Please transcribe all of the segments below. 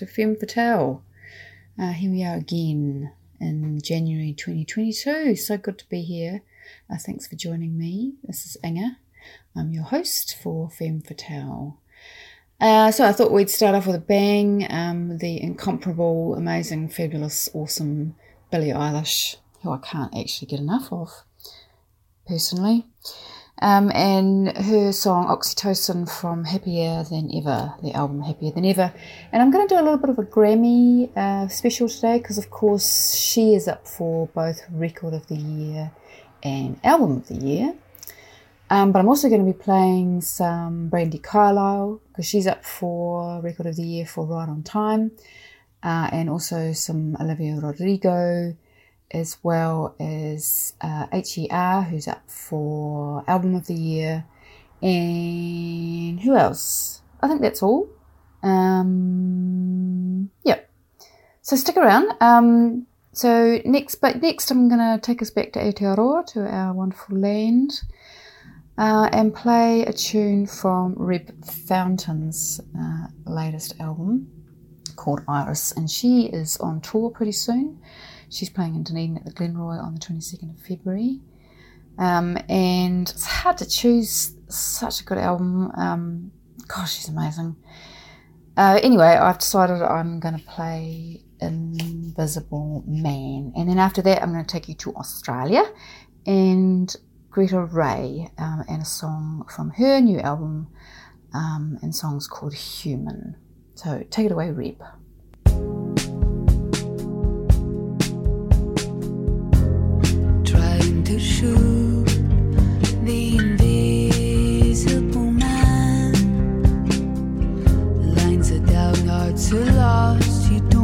To Femme Fatale. Uh, here we are again in January 2022. So good to be here. Uh, thanks for joining me. This is Inga. I'm your host for Femme Fatale. Uh, so I thought we'd start off with a bang. Um, the incomparable, amazing, fabulous, awesome Billie Eilish, who I can't actually get enough of, personally. Um, and her song Oxytocin from Happier Than Ever, the album Happier Than Ever. And I'm going to do a little bit of a Grammy uh, special today because, of course, she is up for both Record of the Year and Album of the Year. Um, but I'm also going to be playing some Brandi Carlile because she's up for Record of the Year for Right on Time, uh, and also some Olivia Rodrigo, as well as uh, HER, who's up for Album of the Year, and who else? I think that's all. Um, yep. So stick around. Um, so next, but next, I'm to take us back to Aotearoa, to our wonderful land, uh, and play a tune from Reb Fountain's uh, latest album called Iris, and she is on tour pretty soon. She's playing in Dunedin at the Glenroy on the 22nd of February. Um, and it's hard to choose such a good album. Um, gosh, she's amazing. Uh, anyway, I've decided I'm going to play Invisible Man. And then after that, I'm going to take you to Australia and Gretta Ray um, and a song from her new album um, and songs called Human. So take it away, Reb. lost, you don't.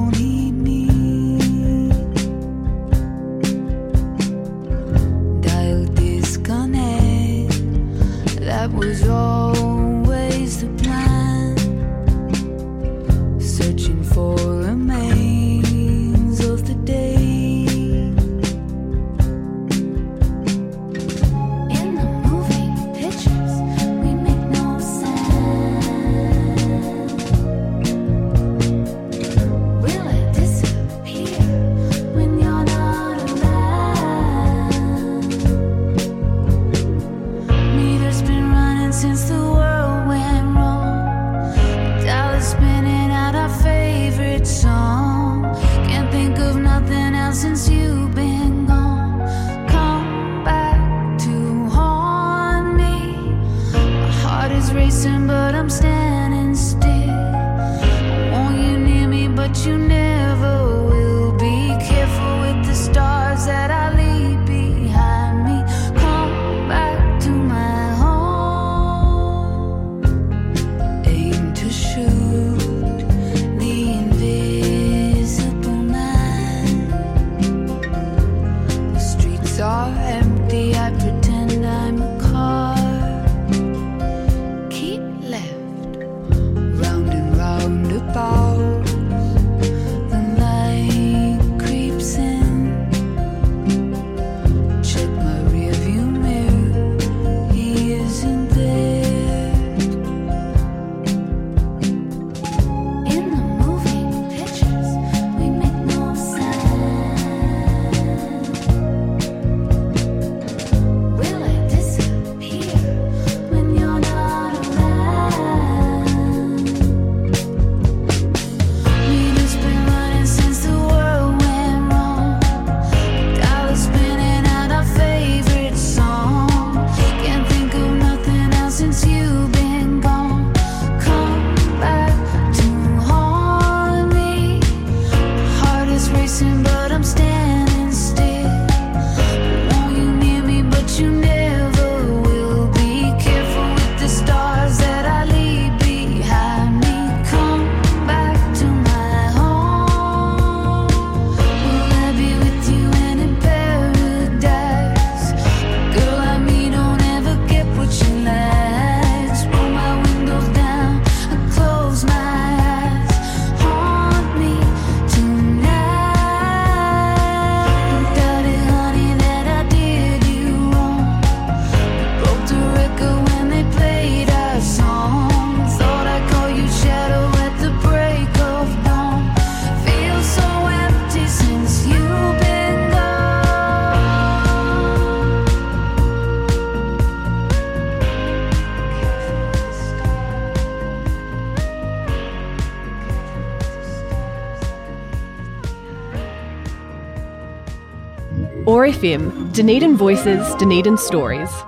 FM, Dunedin Voices, Dunedin Stories.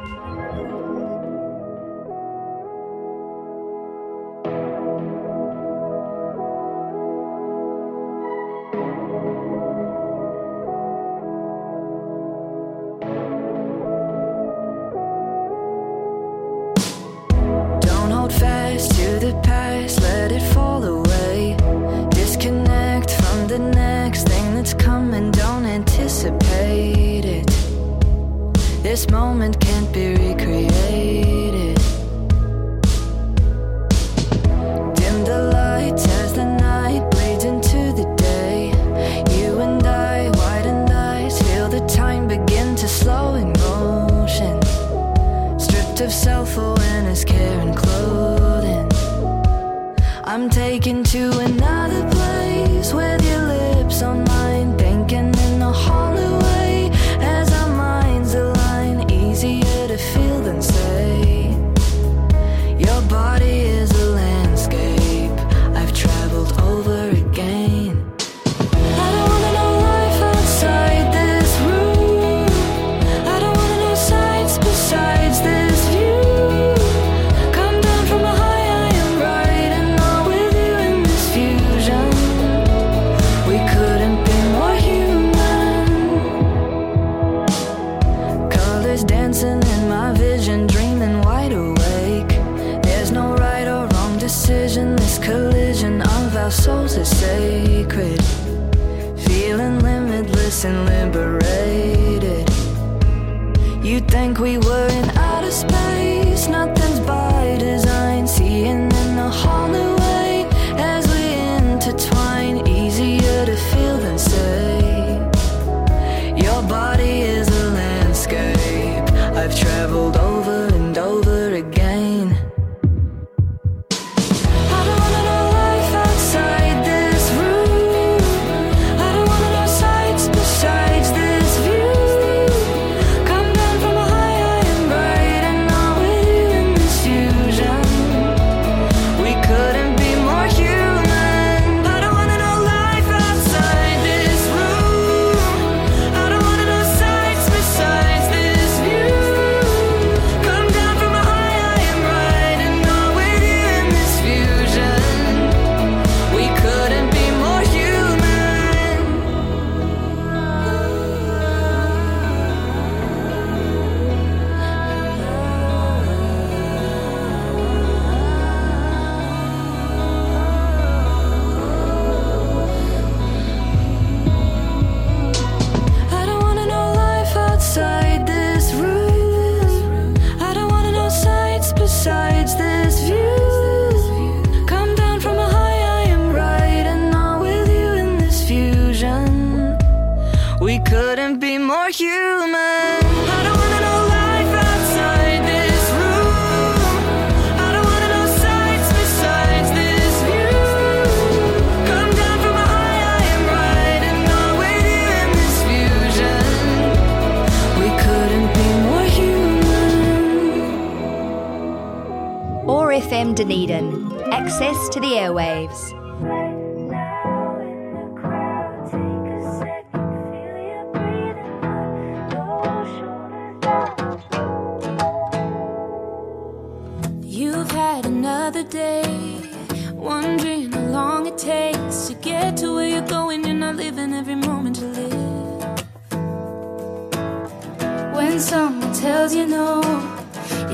This moment can't be recreated. Dim the lights as the night bleeds into the day. You and I, widened eyes, feel the time begin to slow in motion. Stripped of self awareness, care, and clothing. I'm taken to another.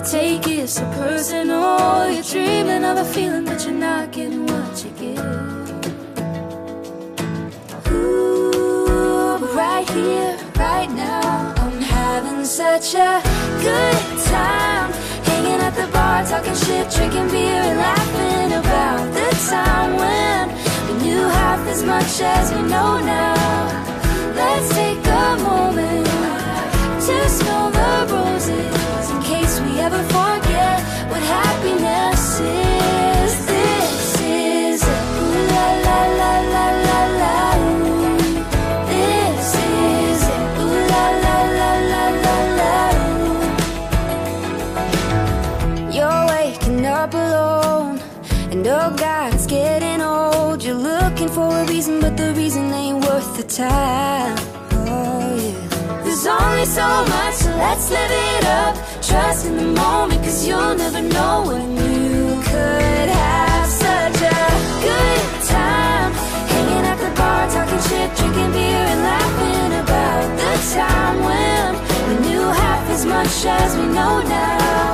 Take it so personal. You're dreaming of a feeling, but you're not getting what you give. Ooh, but right here, right now, I'm having such a good time. Hanging at the bar, talking shit, drinking beer, and laughing about the time when we knew half as much as we know now. Let's take a moment to smell the roses ever forget what happiness is. This is it. Ooh la la la la la la. This is it. Ooh la la la la la la. You're waking up alone, and oh God, getting old. You're looking for a reason, but the reason ain't worth the time. Oh yeah. There's only so much, so let's live it up. Trust in the moment, cause you'll never know when you could have such a good time. Hanging at the bar, talking shit, drinking beer, and laughing about the time when we knew half as much as we know now.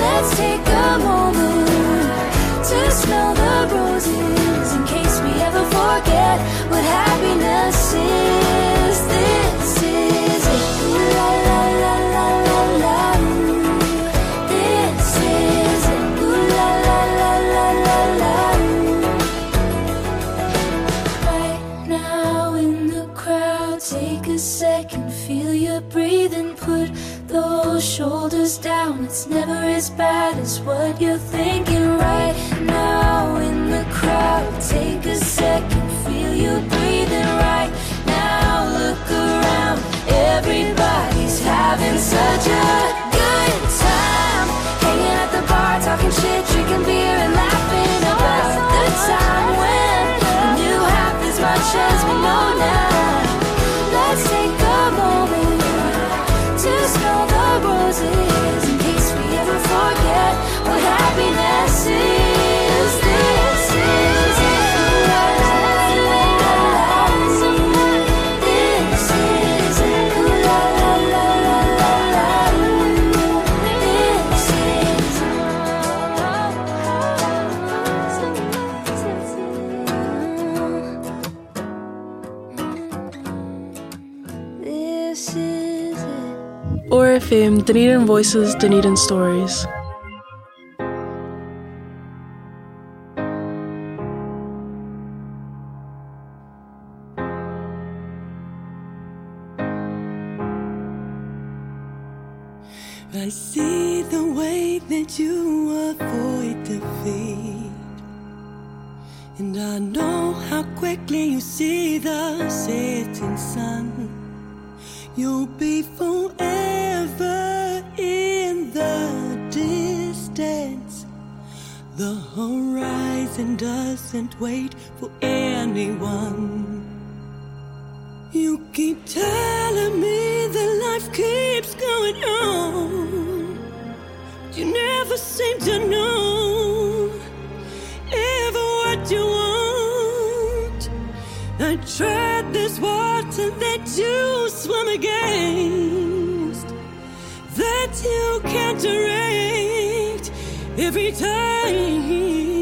Let's take a moment to smell the roses in case we ever forget what happiness is. This is it. Shoulders down. It's never as bad as what you're thinking. Right now in the crowd, Dunedin Voices, Dunedin Stories. For anyone. You keep telling me that life keeps going on. You never seem to know ever what you want. I tried this water that you swim against, that you can't direct every time.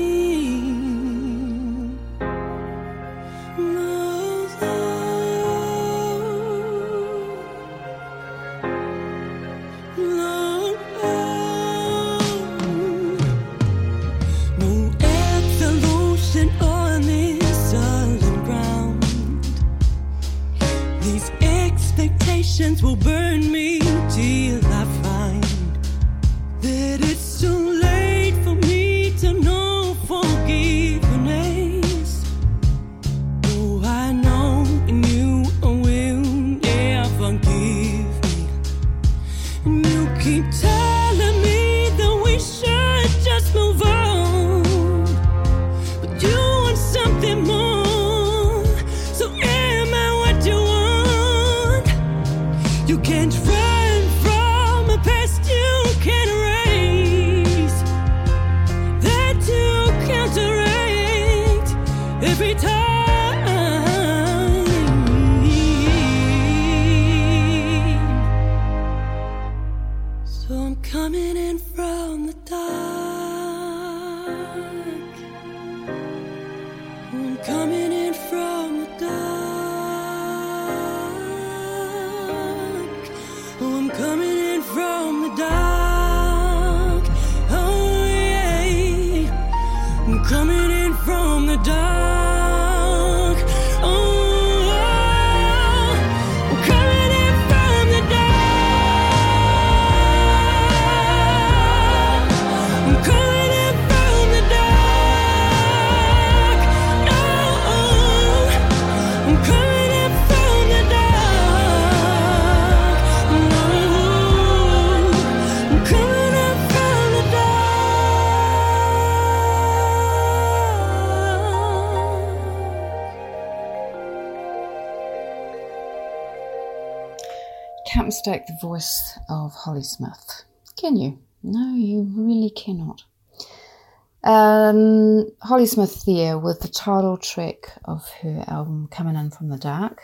Mistake the voice of Holly Smith. Can you? No, you really cannot. Um, Holly Smith there with the title track of her album Coming In From the Dark.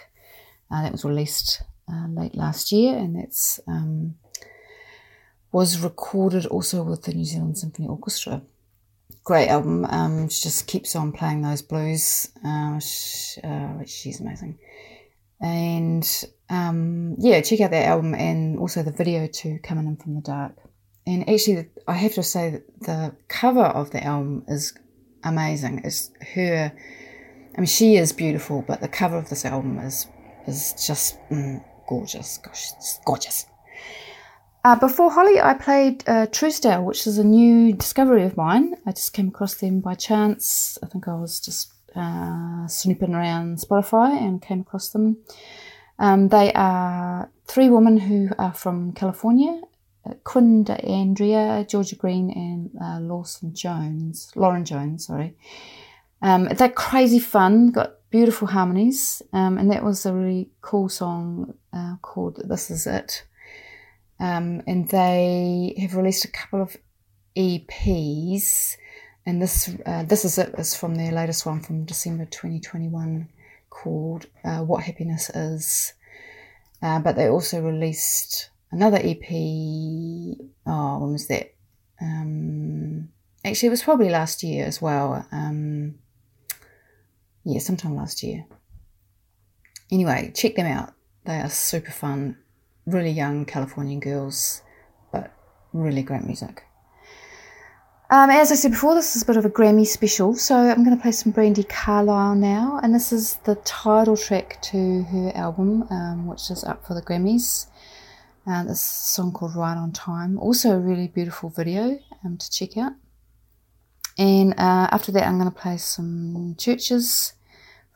Uh, that was released uh, late last year and that's um, was recorded also with the New Zealand Symphony Orchestra. Great album. Um, she just keeps on playing those blues. Uh, sh uh, she's amazing. And um, yeah, check out that album and also the video to Coming In From the Dark. And actually, I have to say that the cover of the album is amazing. It's her. I mean, she is beautiful, but the cover of this album is is just mm, gorgeous. Gosh, it's gorgeous. Uh, before Holly, I played uh, Trousdale, which is a new discovery of mine. I just came across them by chance. I think I was just uh, snooping around Spotify and came across them. Um, they are three women who are from California uh, Quinn D'Andrea, Georgia Greene, and uh, Lawson Jones. Lauren Jones, sorry. Um, they're crazy fun, got beautiful harmonies, um, and that was a really cool song uh, called This Is It. Um, and they have released a couple of EPs, and this uh, this is it is from their latest one from December 2021 called uh, What Happiness Is. Uh, but they also released another EP. Oh, when was that? Um, actually, it was probably last year as well. Um, yeah, sometime last year. Anyway, check them out. They are super fun. really young Californian girls, but really great music. Um, as I said before, this is a bit of a Grammy special, so I'm going to play some Brandi Carlile now, and this is the title track to her album, um, which is up for the Grammys. Uh, this song called Right on Time, also a really beautiful video um, to check out. And uh, after that, I'm going to play some CHVRCHES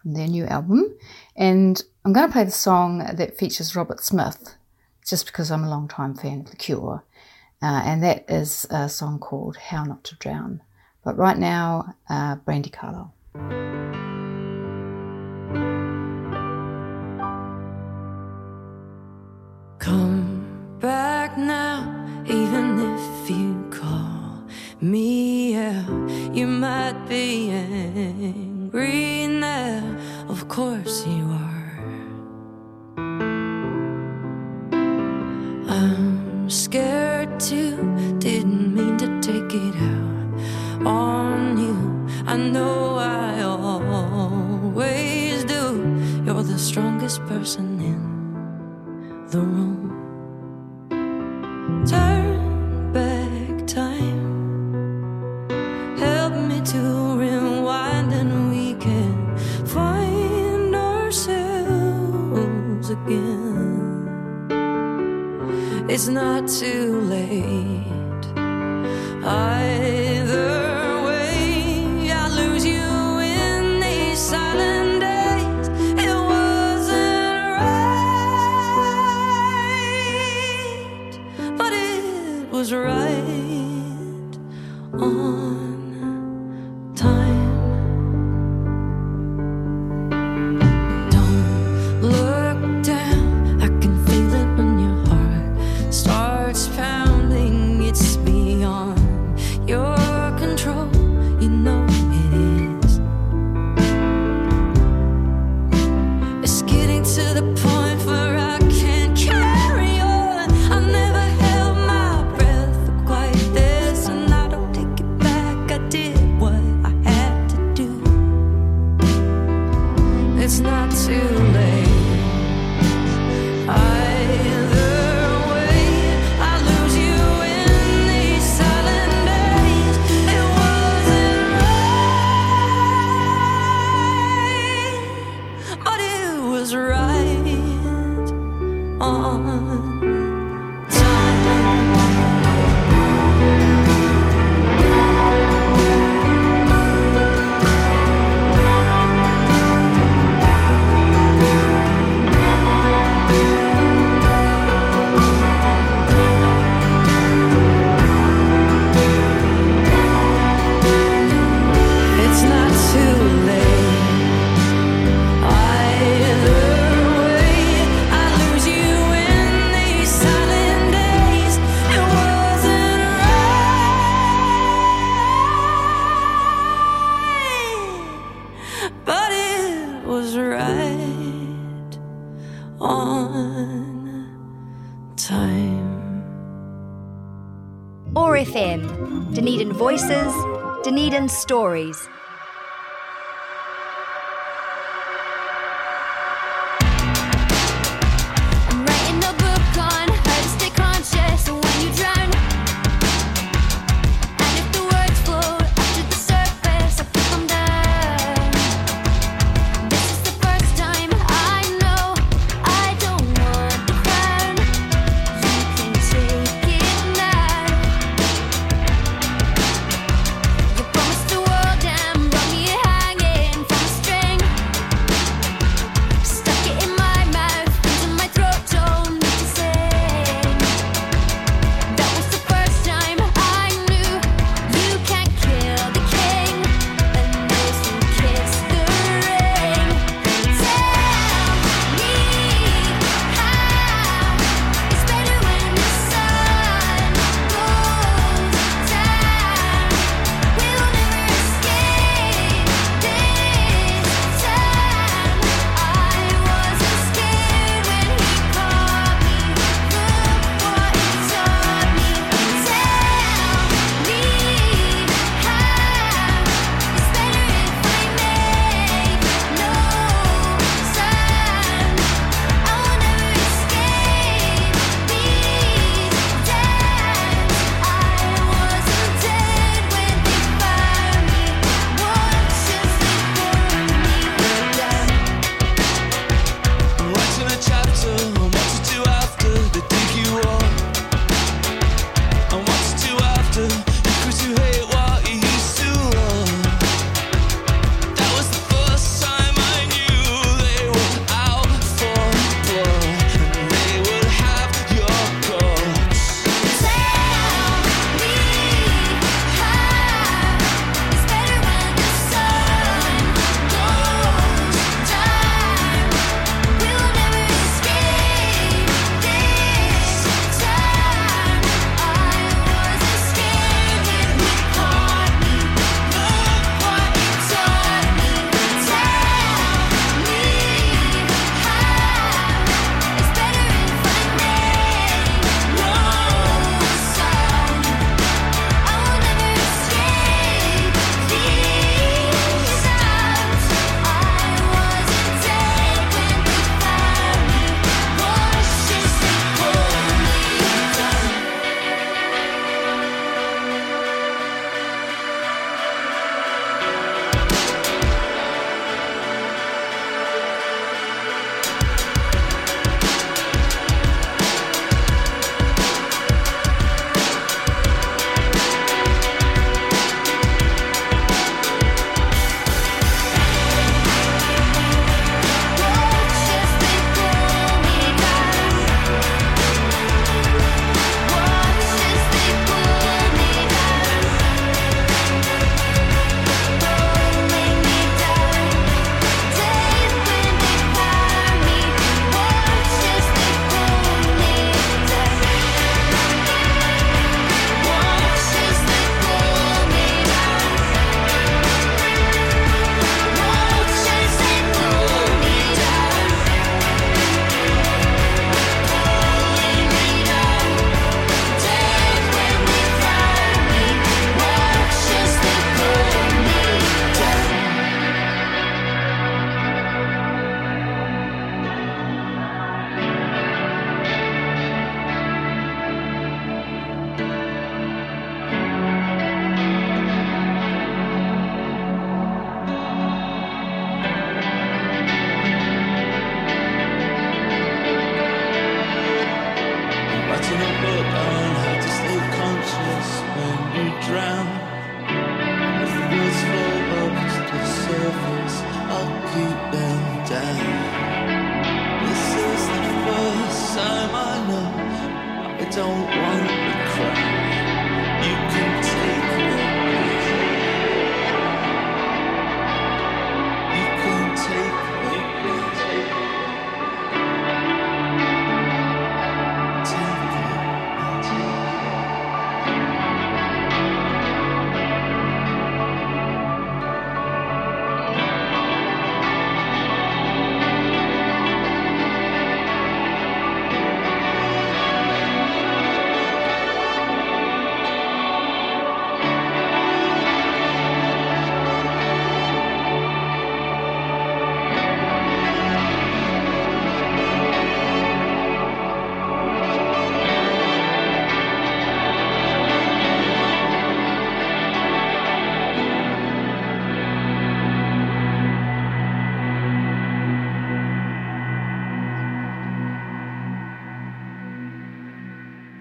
from their new album, and I'm going to play the song that features Robert Smith, just because I'm a long time fan of The Cure. Uh, and that is a song called How Not to Drown. But right now, uh, Brandi Carlile. Come back now, even if you call me out. You might be angry now, of course you are. Too, didn't mean to take it out on you. I know I always do. You're the strongest person in the room. It's not too late. Either way, I lose you in these silent days. It wasn't right, but it was right on time. OAR FM. Dunedin Voices, Dunedin Stories.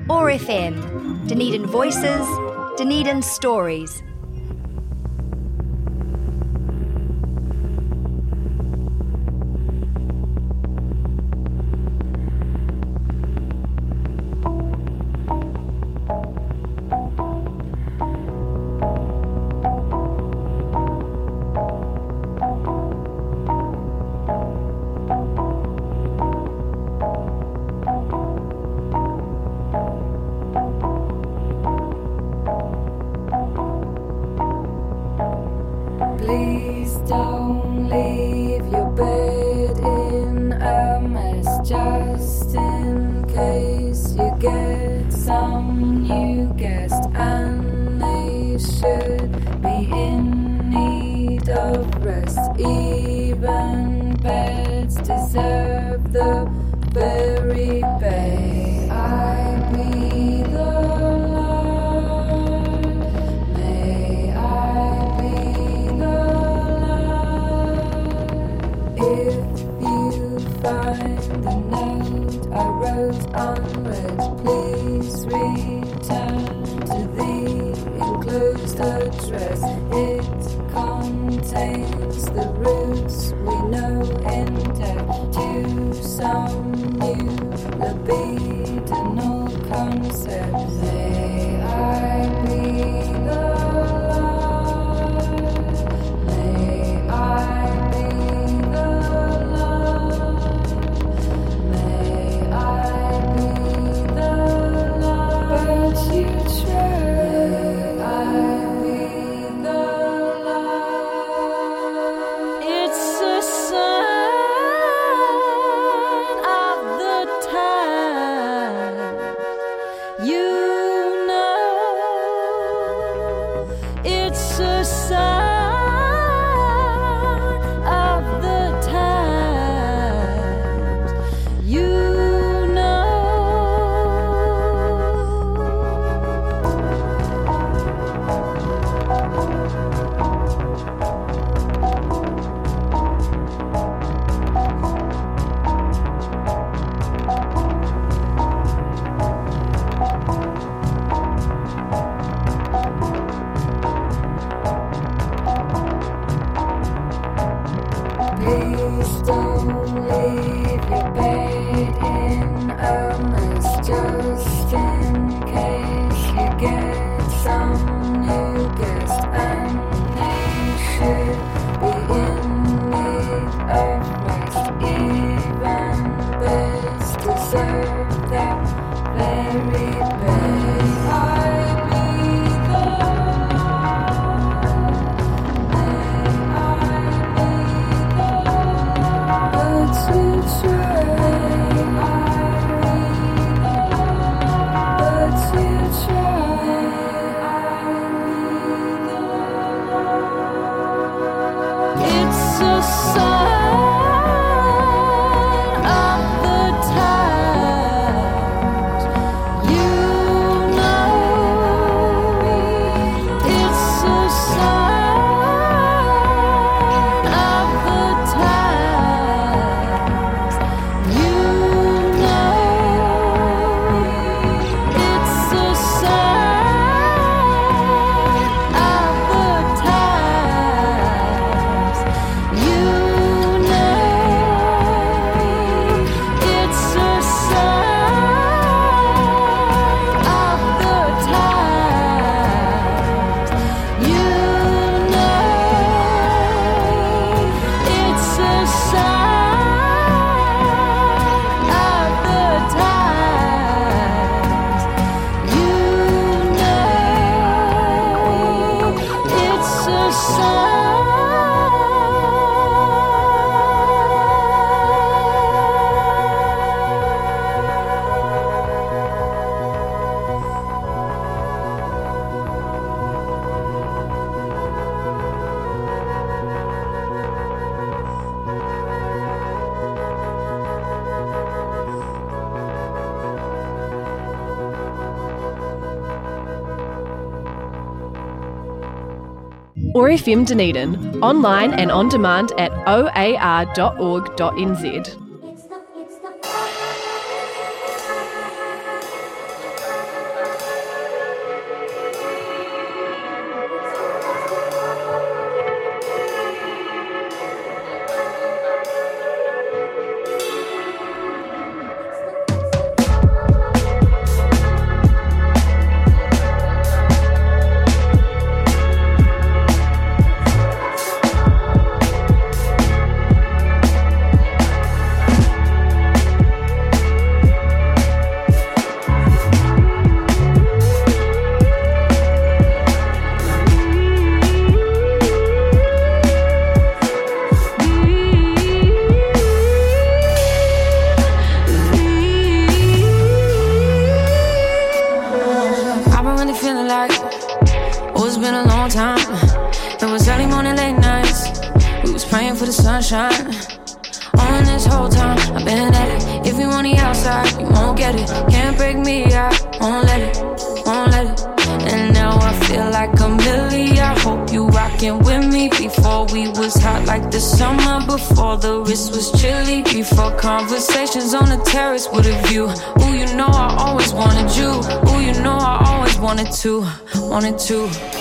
OAR FM. Dunedin Voices, Dunedin Stories. FM Dunedin, online and on demand at oar.org.nz. always would have you. Ooh, you know I always wanted you. Ooh, you know I always wanted to, wanted to.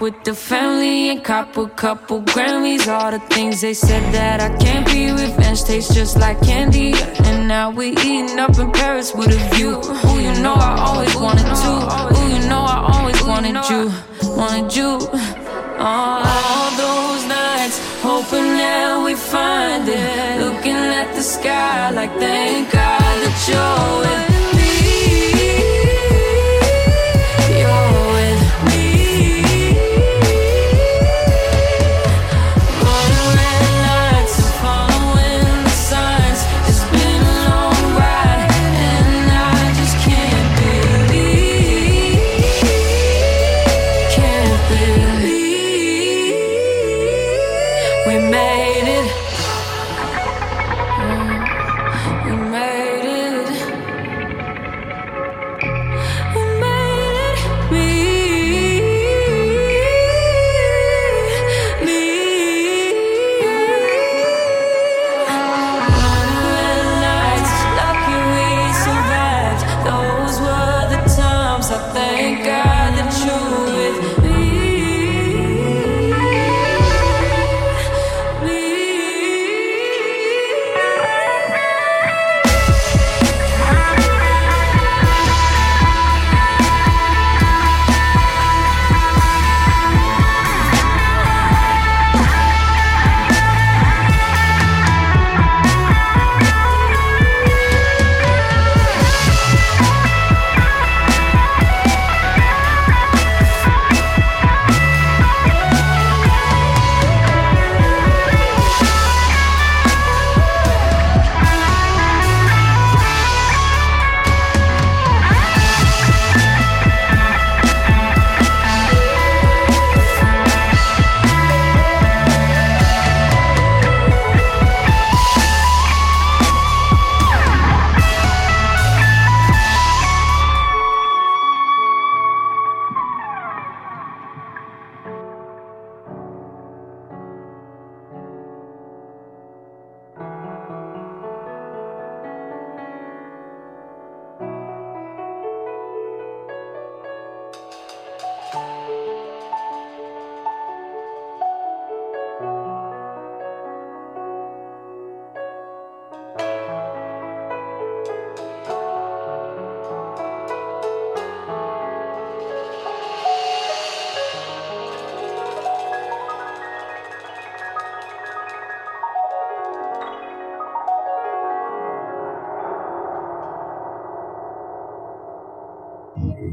with the family and cop a couple Grammys. All the things they said that I can't be. Revenge tastes just like candy. And now we eating up in Paris with a view. Who you know I always wanted to. Who you know I always wanted you. Wanted you. All those nights, hoping that we find it. Looking at the sky like thank God that you're with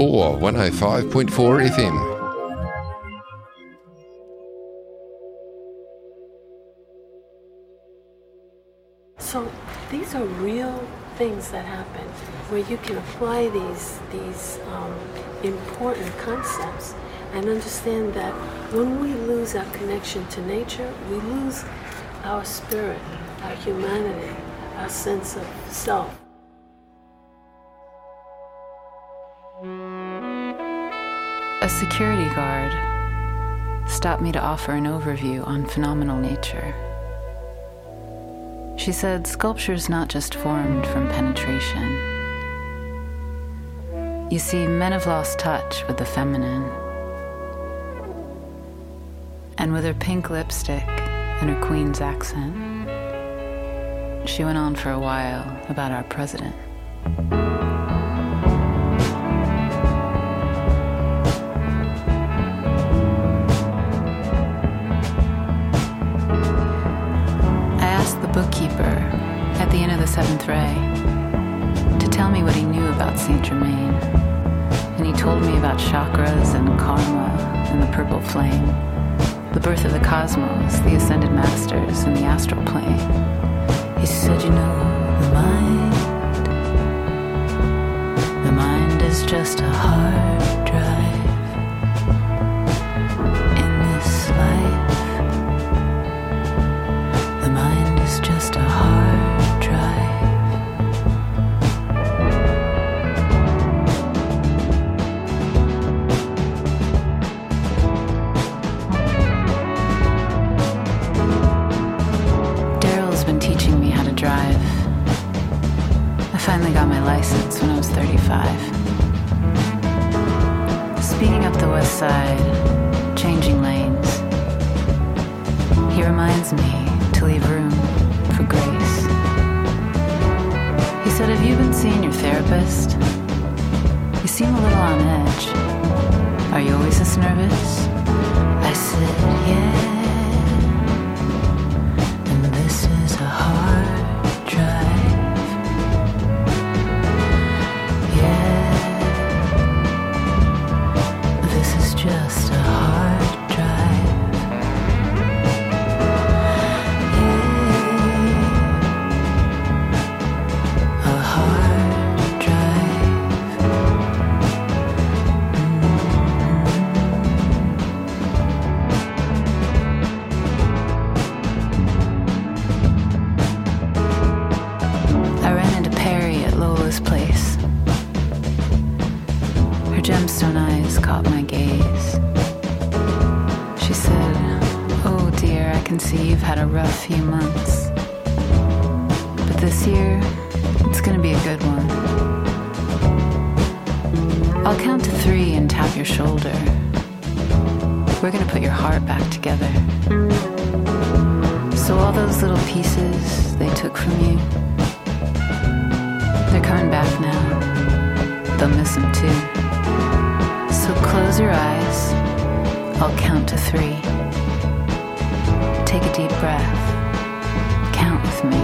OAR 105.4 FM. So these are real things that happen where you can apply these these um, important concepts and understand that when we lose our connection to nature, we lose our spirit, our humanity, our sense of self. A security guard stopped me to offer an overview on phenomenal nature. She said sculpture's not just formed from penetration. You see, men have lost touch with the feminine. And with her pink lipstick and her queen's accent, she went on for a while about our president. To tell me what he knew about Saint Germain. And he told me about chakras and karma and the purple flame, the birth of the cosmos, the ascended masters, and the astral plane. He said, You know, the mind, the mind is just a hard back together. So, all those little pieces they took from you, they're coming back now. They'll miss them too. So close your eyes. I'll count to three. Take a deep breath. Count with me.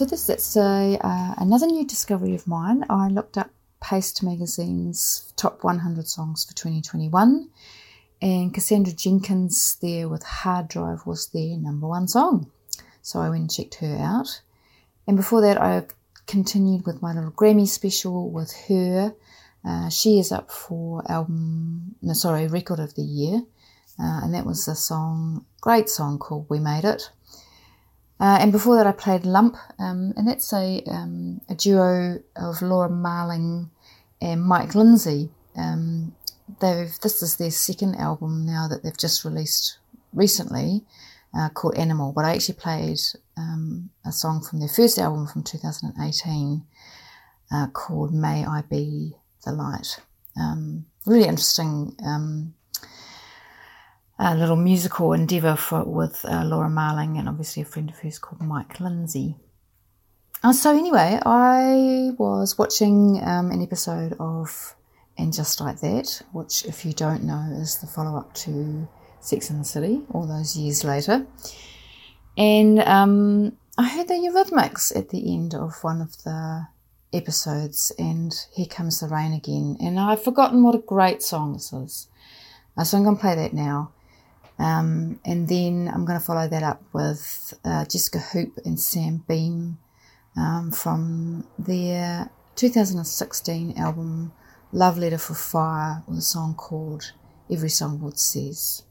So this is a, uh, another new discovery of mine. I looked up Paste Magazine's top 100 songs for 2021, and Cassandra Jenkins there with Hard Drive was their number one song. So I went and checked her out. And before that, I continued with my little Grammy special with her. Uh, she is up for album, no, sorry, record of the year. Uh, and that was a song, great song called We Made It. Uh, and before that, I played Lump, um, and that's a, um, a duo of Laura Marling and Mike Lindsay. Um, they've this is their second album now that they've just released recently, uh, called Animal. But I actually played um, a song from their first album from 2018 uh, called May I Be the Light. Um, really interesting um, a little musical endeavour for with uh, Laura Marling and obviously a friend of hers called Mike Lindsay. Uh, so anyway, I was watching um, an episode of And Just Like That, which, if you don't know, is the follow-up to Sex and the City, all those years later. And um, I heard the Eurythmics at the end of one of the episodes, and Here Comes the Rain Again. And I've forgotten what a great song this is. Uh, so I'm going to play that now. Um, and then I'm going to follow that up with uh, Jesca Hoop and Sam Beam um, from their 2016 album Love Letter for Fire with a song called Every Songbird Says.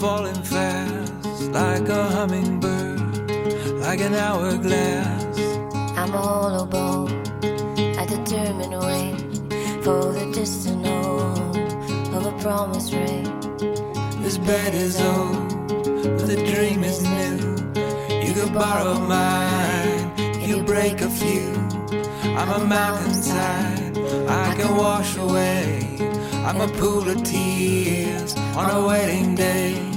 Falling fast, like a hummingbird, like an hourglass. I'm a hollow bone, a determined wait for the distant home of a promised ring. This bed is old, but the dream is new. You could borrow mine if you break a few. I'm a mountainside, I can wash away. I'm a pool of tears on a wedding day.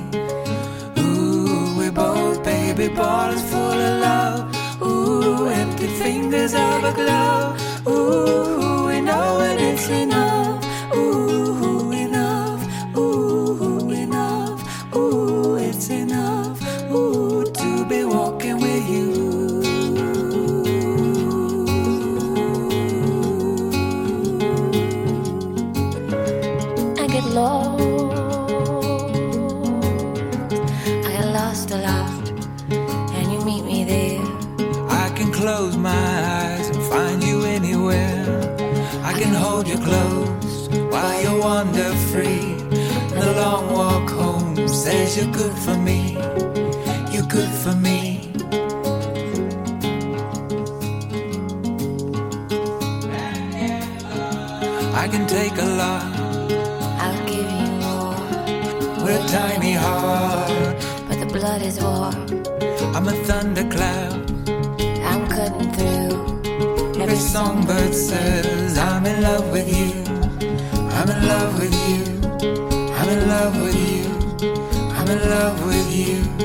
Baby bottles full of love. Ooh, empty fingers of a glove. Ooh, we know when it's enough. Says you're good for me. You're good for me. I can take a lot. I'll give you more, We're a tiny heart. but the blood is warm. I'm a thundercloud. I'm cutting through. Every songbird says I'm in love with you. I'm in love with you. I'm in love with you. Love with you.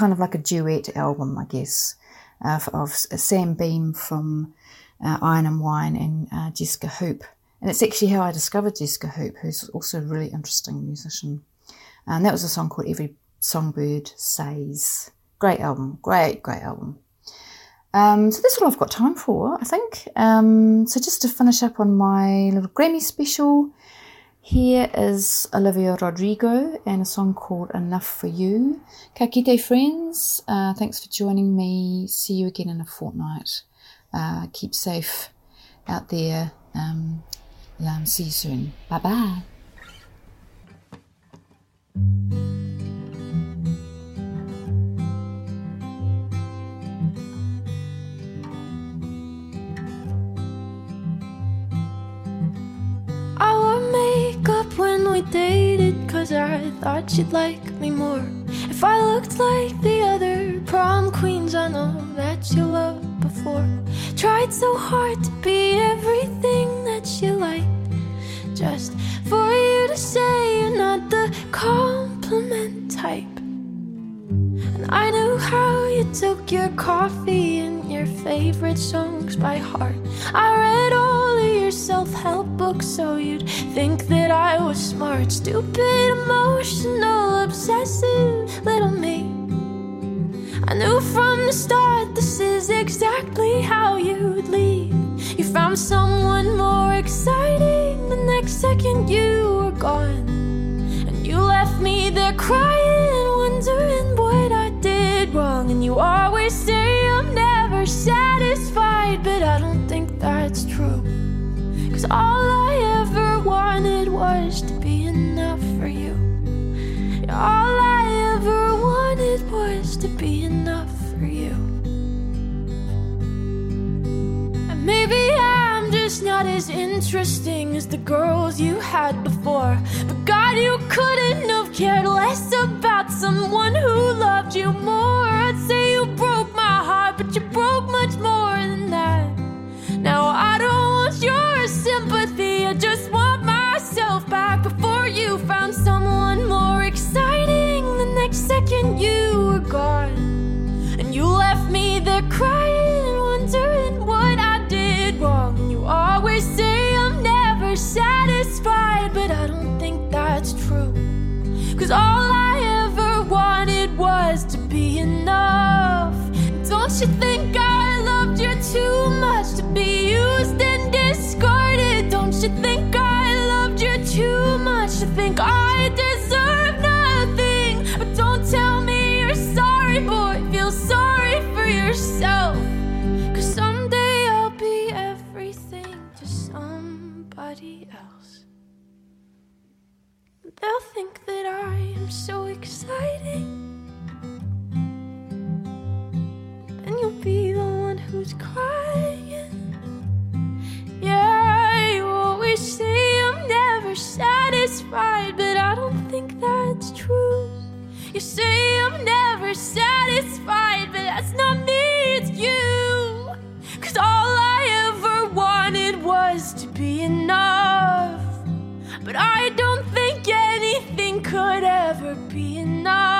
Kind of like a duet album, I guess, uh, of Sam Beam from uh, Iron and Wine and uh, Jesca Hoop. And it's actually how I discovered Jesca Hoop, who's also a really interesting musician. And that was a song called Every Songbird Says. Great album, great, great album. Um, so that's all I've got time for, I think. Um, so just to finish up on my little Grammy special, here is Olivia Rodrigo and a song called Enough for You. Ka kite, friends. Uh, thanks for joining me. See you again in a fortnight. Uh, keep safe out there. Um, see you soon. Bye bye. I wore makeup when we dated Cause I thought you'd like me more. If I looked like the other prom queens I know that you loved before. Tried so hard to be everything that you liked Just for you to say you're not the compliment type I knew how you took your coffee and your favorite songs by heart. I read all of your self help books so you'd think that I was smart. Stupid, emotional, obsessive little me. I knew from the start this is exactly how you'd leave. You found someone more exciting. The next second you were gone. And you left me there crying always say I'm never satisfied, but I don't think that's true. Cause all I ever wanted was to be enough for you. All I ever wanted was to be enough for you. And maybe not as interesting as the girls you had before. But God, you couldn't have cared less about someone who loved you more. I'd say you you think I loved you too much to be used and discarded? Don't you think I loved you too much to think I deserve nothing? But don't tell me you're sorry, boy. Feel sorry for yourself. Cause someday I'll be everything to somebody else. They'll think that I am so exciting. Be the one who's crying. Yeah, you always say I'm never satisfied, but I don't think that's true. You say I'm never satisfied, but that's not me, it's you. Cause all I ever wanted was to be enough. But I don't think anything could ever be enough